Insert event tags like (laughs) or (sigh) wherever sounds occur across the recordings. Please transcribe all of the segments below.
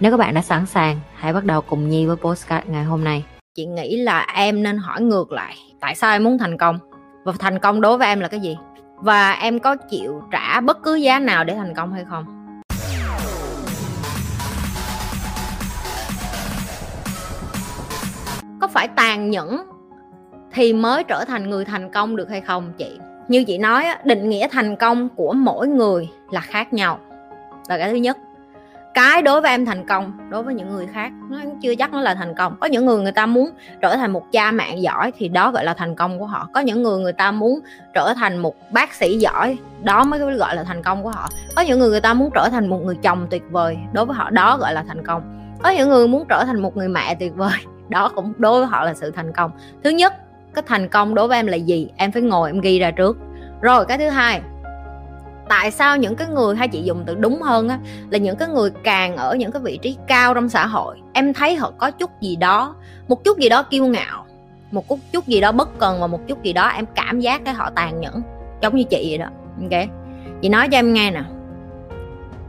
Nếu các bạn đã sẵn sàng, hãy bắt đầu cùng Nhi với postcard ngày hôm nay. Chị nghĩ là em nên hỏi ngược lại, tại sao em muốn thành công? Và thành công đối với em là cái gì? Và em có chịu trả bất cứ giá nào để thành công hay không? Có phải tàn nhẫn thì mới trở thành người thành công được hay không chị? Như chị nói, định nghĩa thành công của mỗi người là khác nhau. Là cái thứ nhất cái đối với em thành công, đối với những người khác, nó chưa chắc nó là thành công. Có những người người ta muốn trở thành một cha mẹ giỏi thì đó gọi là thành công của họ. Có những người người ta muốn trở thành một bác sĩ giỏi, đó mới gọi là thành công của họ. Có những người người ta muốn trở thành một người chồng tuyệt vời, đối với họ đó gọi là thành công. Có những người muốn trở thành một người mẹ tuyệt vời, (laughs) đó cũng đối với họ là sự thành công. Thứ nhất, cái thành công đối với em là gì? Em phải ngồi em ghi ra trước. Rồi, cái thứ hai tại sao những cái người hay chị dùng từ đúng hơn á, là những cái người càng ở những cái vị trí cao trong xã hội, em thấy họ có chút gì đó, một chút gì đó kiêu ngạo, một chút gì đó bất cần và một chút gì đó em cảm giác cái họ tàn nhẫn, giống như chị vậy đó, ok? Chị nói cho em nghe nè.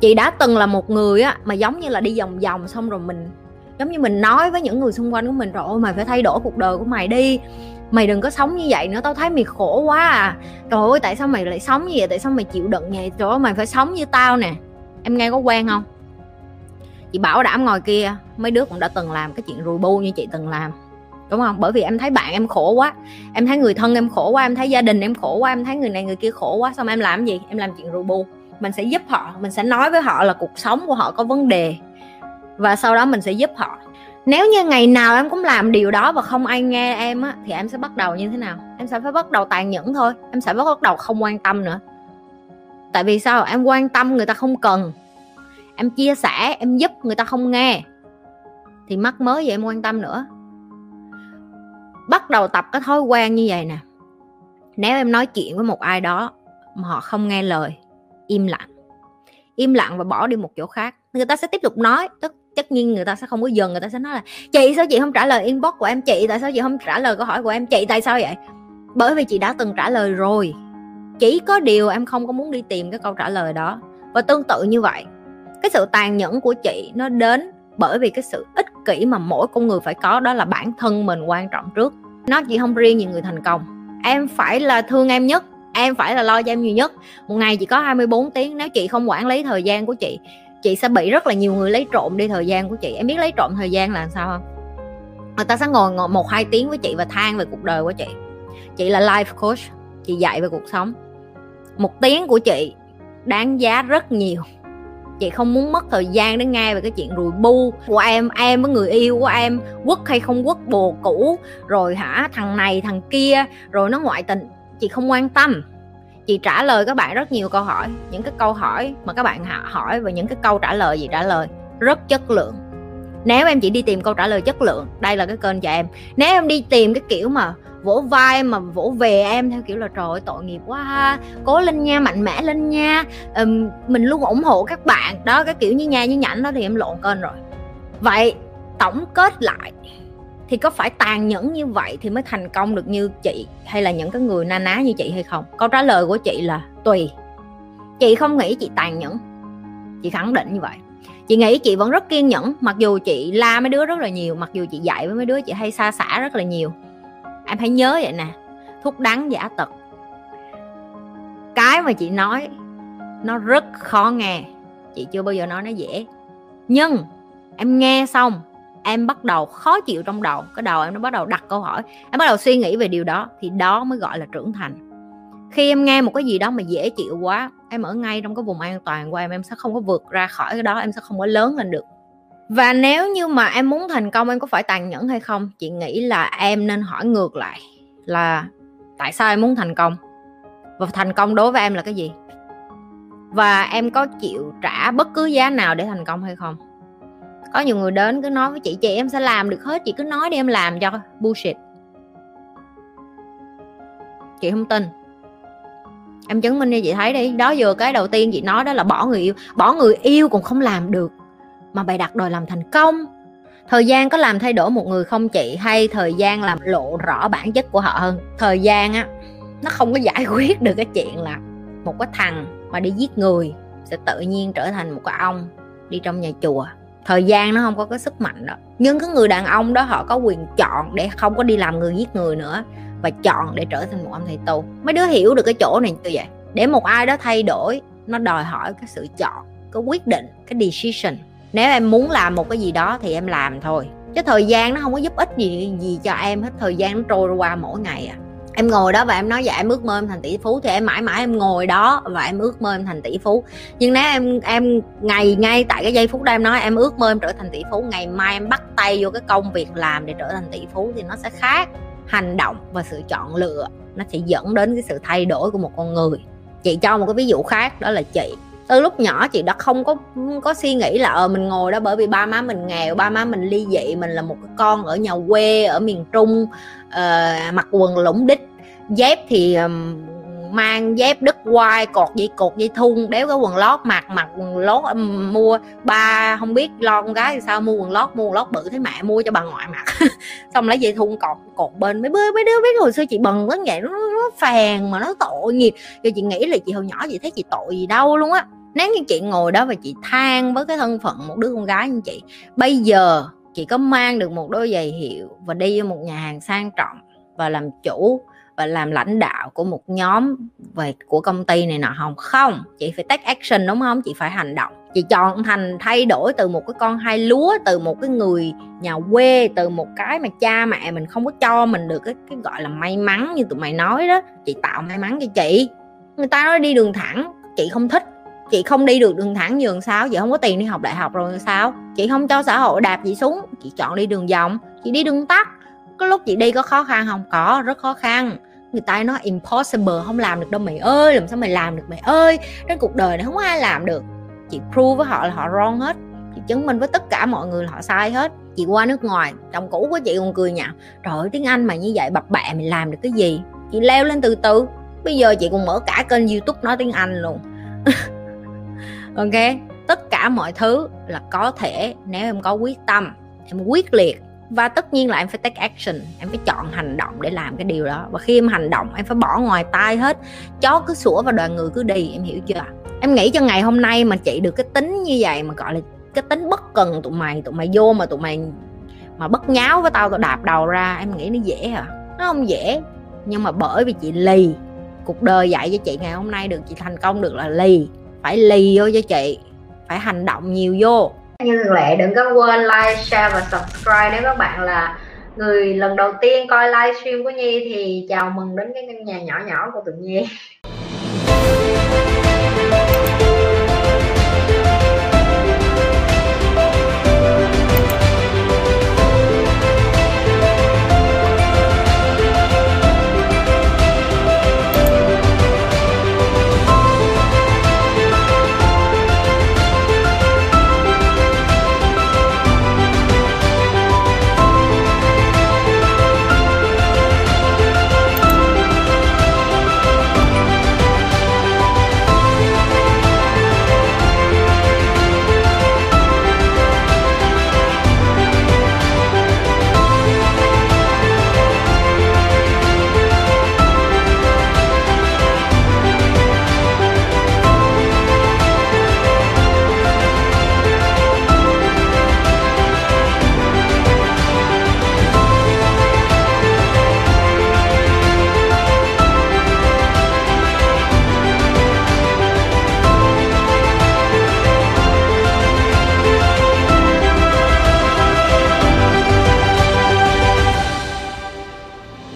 Chị đã từng là một người á mà giống như là đi vòng vòng xong rồi mình giống như mình nói với những người xung quanh của mình rồi ôi mày phải thay đổi cuộc đời của mày đi. Mày đừng có sống như vậy nữa, tao thấy mày khổ quá à. Trời ơi, tại sao mày lại sống như vậy? Tại sao mày chịu đựng vậy? Trời ơi, mày phải sống như tao nè. Em nghe có quen không? Chị bảo đảm ngồi kia, mấy đứa cũng đã từng làm cái chuyện rùi bu như chị từng làm. Đúng không? Bởi vì em thấy bạn em khổ quá, em thấy người thân em khổ quá, em thấy gia đình em khổ quá, em thấy người này người kia khổ quá, xong em làm gì? Em làm chuyện rùi bu. Mình sẽ giúp họ, mình sẽ nói với họ là cuộc sống của họ có vấn đề và sau đó mình sẽ giúp họ. Nếu như ngày nào em cũng làm điều đó và không ai nghe em á, thì em sẽ bắt đầu như thế nào? Em sẽ phải bắt đầu tàn nhẫn thôi. Em sẽ bắt đầu không quan tâm nữa. Tại vì sao? Em quan tâm người ta không cần. Em chia sẻ, em giúp người ta không nghe. Thì mắc mới vậy em quan tâm nữa. Bắt đầu tập cái thói quen như vậy nè. Nếu em nói chuyện với một ai đó mà họ không nghe lời, im lặng. Im lặng và bỏ đi một chỗ khác. Người ta sẽ tiếp tục nói, tức tất nhiên người ta sẽ không có dừng, người ta sẽ nói là, chị, sao chị không trả lời inbox của em chị? Tại sao chị không trả lời câu hỏi của em chị? Tại sao vậy? Bởi vì chị đã từng trả lời rồi. Chỉ có điều em không có muốn đi tìm cái câu trả lời đó. Và tương tự như vậy, cái sự tàn nhẫn của chị nó đến bởi vì cái sự ích kỷ mà mỗi con người phải có, đó là bản thân mình quan trọng trước. Nó chỉ không riêng những người thành công. Em phải là thương em nhất, em phải là lo cho em nhiều nhất. Một ngày chỉ có 24 tiếng, nếu chị không quản lý thời gian của chị chị sẽ bị rất là nhiều người lấy trộm đi thời gian của chị. Em biết lấy trộm thời gian là sao không? Người ta sẽ ngồi, ngồi một hai tiếng với chị và than về cuộc đời của chị. Chị là life coach chị dạy về cuộc sống. Một tiếng của chị đáng giá rất nhiều. Chị không muốn mất thời gian để nghe về cái chuyện rùi bu của em em với người yêu của em quất hay không quất bồ cũ rồi hả thằng này thằng kia rồi nó ngoại tình. Chị không quan tâm chị trả lời các bạn rất nhiều câu hỏi những cái câu hỏi mà các bạn hỏi và những cái câu trả lời gì trả lời rất chất lượng. Nếu em chỉ đi tìm câu trả lời chất lượng đây là cái kênh cho em. Nếu em đi tìm cái kiểu mà vỗ vai mà vỗ về em theo kiểu là trời ơi tội nghiệp quá ha cố lên nha mạnh mẽ lên nha. Um, mình luôn ủng hộ các bạn. Đó cái kiểu như nha như nhảnh đó thì em lộn kênh rồi. Vậy tổng kết lại thì có phải tàn nhẫn như vậy thì mới thành công được như chị hay là những cái người na ná như chị hay không? Câu trả lời của chị là tùy. Chị không nghĩ chị tàn nhẫn. Chị khẳng định như vậy. Chị nghĩ chị vẫn rất kiên nhẫn, mặc dù chị la mấy đứa rất là nhiều, mặc dù chị dạy với mấy đứa chị hay xa xả rất là nhiều. Em hãy nhớ vậy nè thuốc đắng giả tật. Cái mà chị nói, nó rất khó nghe. Chị chưa bao giờ nói nó dễ. Nhưng, em nghe xong em bắt đầu khó chịu trong đầu. Cái đầu em nó bắt đầu đặt câu hỏi, em bắt đầu suy nghĩ về điều đó thì đó mới gọi là trưởng thành. Khi em nghe một cái gì đó mà dễ chịu quá, em ở ngay trong cái vùng an toàn của em em sẽ không có vượt ra khỏi cái đó, em sẽ không có lớn lên được. Và nếu như mà em muốn thành công, em có phải tàn nhẫn hay không? Chị nghĩ là em nên hỏi ngược lại là tại sao em muốn thành công? Và thành công đối với em là cái gì? Và em có chịu trả bất cứ giá nào để thành công hay không? Có nhiều người đến cứ nói với chị chị em sẽ làm được hết, chị cứ nói đi em làm cho. Bullshit. Chị không tin. Em chứng minh cho chị thấy đi. Đó vừa cái đầu tiên chị nói đó là bỏ người yêu, bỏ người yêu cũng không làm được. Mà bày đặt đòi làm thành công. Thời gian có làm thay đổi một người không chị hay thời gian làm lộ rõ bản chất của họ hơn? Thời gian á, nó không có giải (laughs) quyết được cái chuyện là một cái thằng mà đi giết người sẽ tự nhiên trở thành một cái ông đi trong nhà chùa thời gian nó không có cái sức mạnh đó. Nhưng cái người đàn ông đó họ có quyền chọn để không có đi làm người giết người nữa và chọn để trở thành một ông thầy tu. Mấy đứa hiểu được cái chỗ này như vậy? Để một ai đó thay đổi, nó đòi hỏi cái sự chọn, cái quyết định, cái decision. Nếu em muốn làm một cái gì đó thì em làm thôi. Chứ thời gian nó không có giúp ích gì gì cho em hết. Thời gian nó trôi qua mỗi ngày à em ngồi đó và em nói dạ em ước mơ em thành tỷ phú. Thì em mãi mãi em ngồi đó và em ước mơ em thành tỷ phú. Nhưng nếu em em ngày ngay tại cái giây phút đó em nói, em ước mơ em trở thành tỷ phú, ngày mai em bắt tay vô cái công việc làm để trở thành tỷ phú thì nó sẽ khác. Hành động và sự chọn lựa nó sẽ dẫn đến cái sự thay đổi của một con người. Chị cho một cái ví dụ khác, đó là chị từ lúc nhỏ chị đã không có có suy nghĩ là ờ mình ngồi đó bởi vì ba má mình nghèo ba má mình ly dị mình là một cái con ở nhà quê ở miền trung uh, mặc quần lũng đích dép thì um, mang dép đứt quai cột dây cột dây thun đéo cái quần lót mặc mặc quần lót mua ba không biết lo con gái thì sao mua quần lót mua quần lót bự thấy mẹ mua cho bà ngoại mặc. (laughs) Xong lấy dây thun cột cột bên mấy đứa mấy đứa biết hồi xưa chị bần lắm vậy nó, nó phèn mà nó tội nghiệp. Cho chị nghĩ là chị hồi nhỏ chị thấy chị tội gì đâu luôn á. Nếu như chị ngồi đó và chị than với cái thân phận một đứa con gái như chị bây giờ chị có mang được một đôi giày hiệu và đi vô một nhà hàng sang trọng và làm chủ và làm lãnh đạo của một nhóm về, của công ty này nọ. Không không, chị phải take action, đúng không? Chị phải hành động. Chị chọn thành thay đổi từ một cái con hai lúa, từ một cái người nhà quê, từ một cái mà cha mẹ mình không có cho mình được cái cái gọi là may mắn như tụi mày nói đó. Chị tạo may mắn cho chị. Người ta nói đi đường thẳng, chị không thích. Chị không đi được đường thẳng nhường sao? Chị không có tiền đi học đại học rồi sao? Chị không cho xã hội đạp chị xuống, chị chọn đi đường vòng. Chị đi đường tắt có lúc chị đi có khó khăn không? Có, rất khó khăn. Người ta nói impossible, không làm được đâu mày ơi, làm sao mày làm được mày ơi? Trên cuộc đời này không ai làm được. Chị prove với họ là họ wrong hết. Chị chứng minh với tất cả mọi người là họ sai hết. Chị qua nước ngoài, chồng cũ của chị còn cười nhạo, trời ơi, tiếng anh mà như vậy, bập bẹ, mày làm được cái gì? Chị leo lên từ từ. Bây giờ chị còn mở cả kênh youtube nói tiếng anh luôn. (laughs) Ok, tất cả mọi thứ là có thể nếu em có quyết tâm, em quyết liệt và tất nhiên là em phải take action, em phải chọn hành động để làm cái điều đó. Và khi em hành động, em phải bỏ ngoài tai hết. Chó cứ sủa và đoàn người cứ đi, em hiểu chưa? Em nghĩ cho ngày hôm nay mà chị được cái tính như vậy, mà gọi là cái tính bất cần tụi mày tụi mày vô mà tụi mày, mà bất nháo với tao tao đạp đầu ra, em nghĩ nó dễ hả? Nó không dễ, nhưng mà bởi vì chị lì. Cuộc đời dạy cho chị ngày hôm nay được, chị thành công được là lì. Phải lì vô cho chị, phải hành động nhiều vô như thường lệ đừng có quên like, share và subscribe. Nếu các bạn là người lần đầu tiên coi livestream của Nhi thì chào mừng đến cái căn nhà nhỏ nhỏ của tụi Nhi.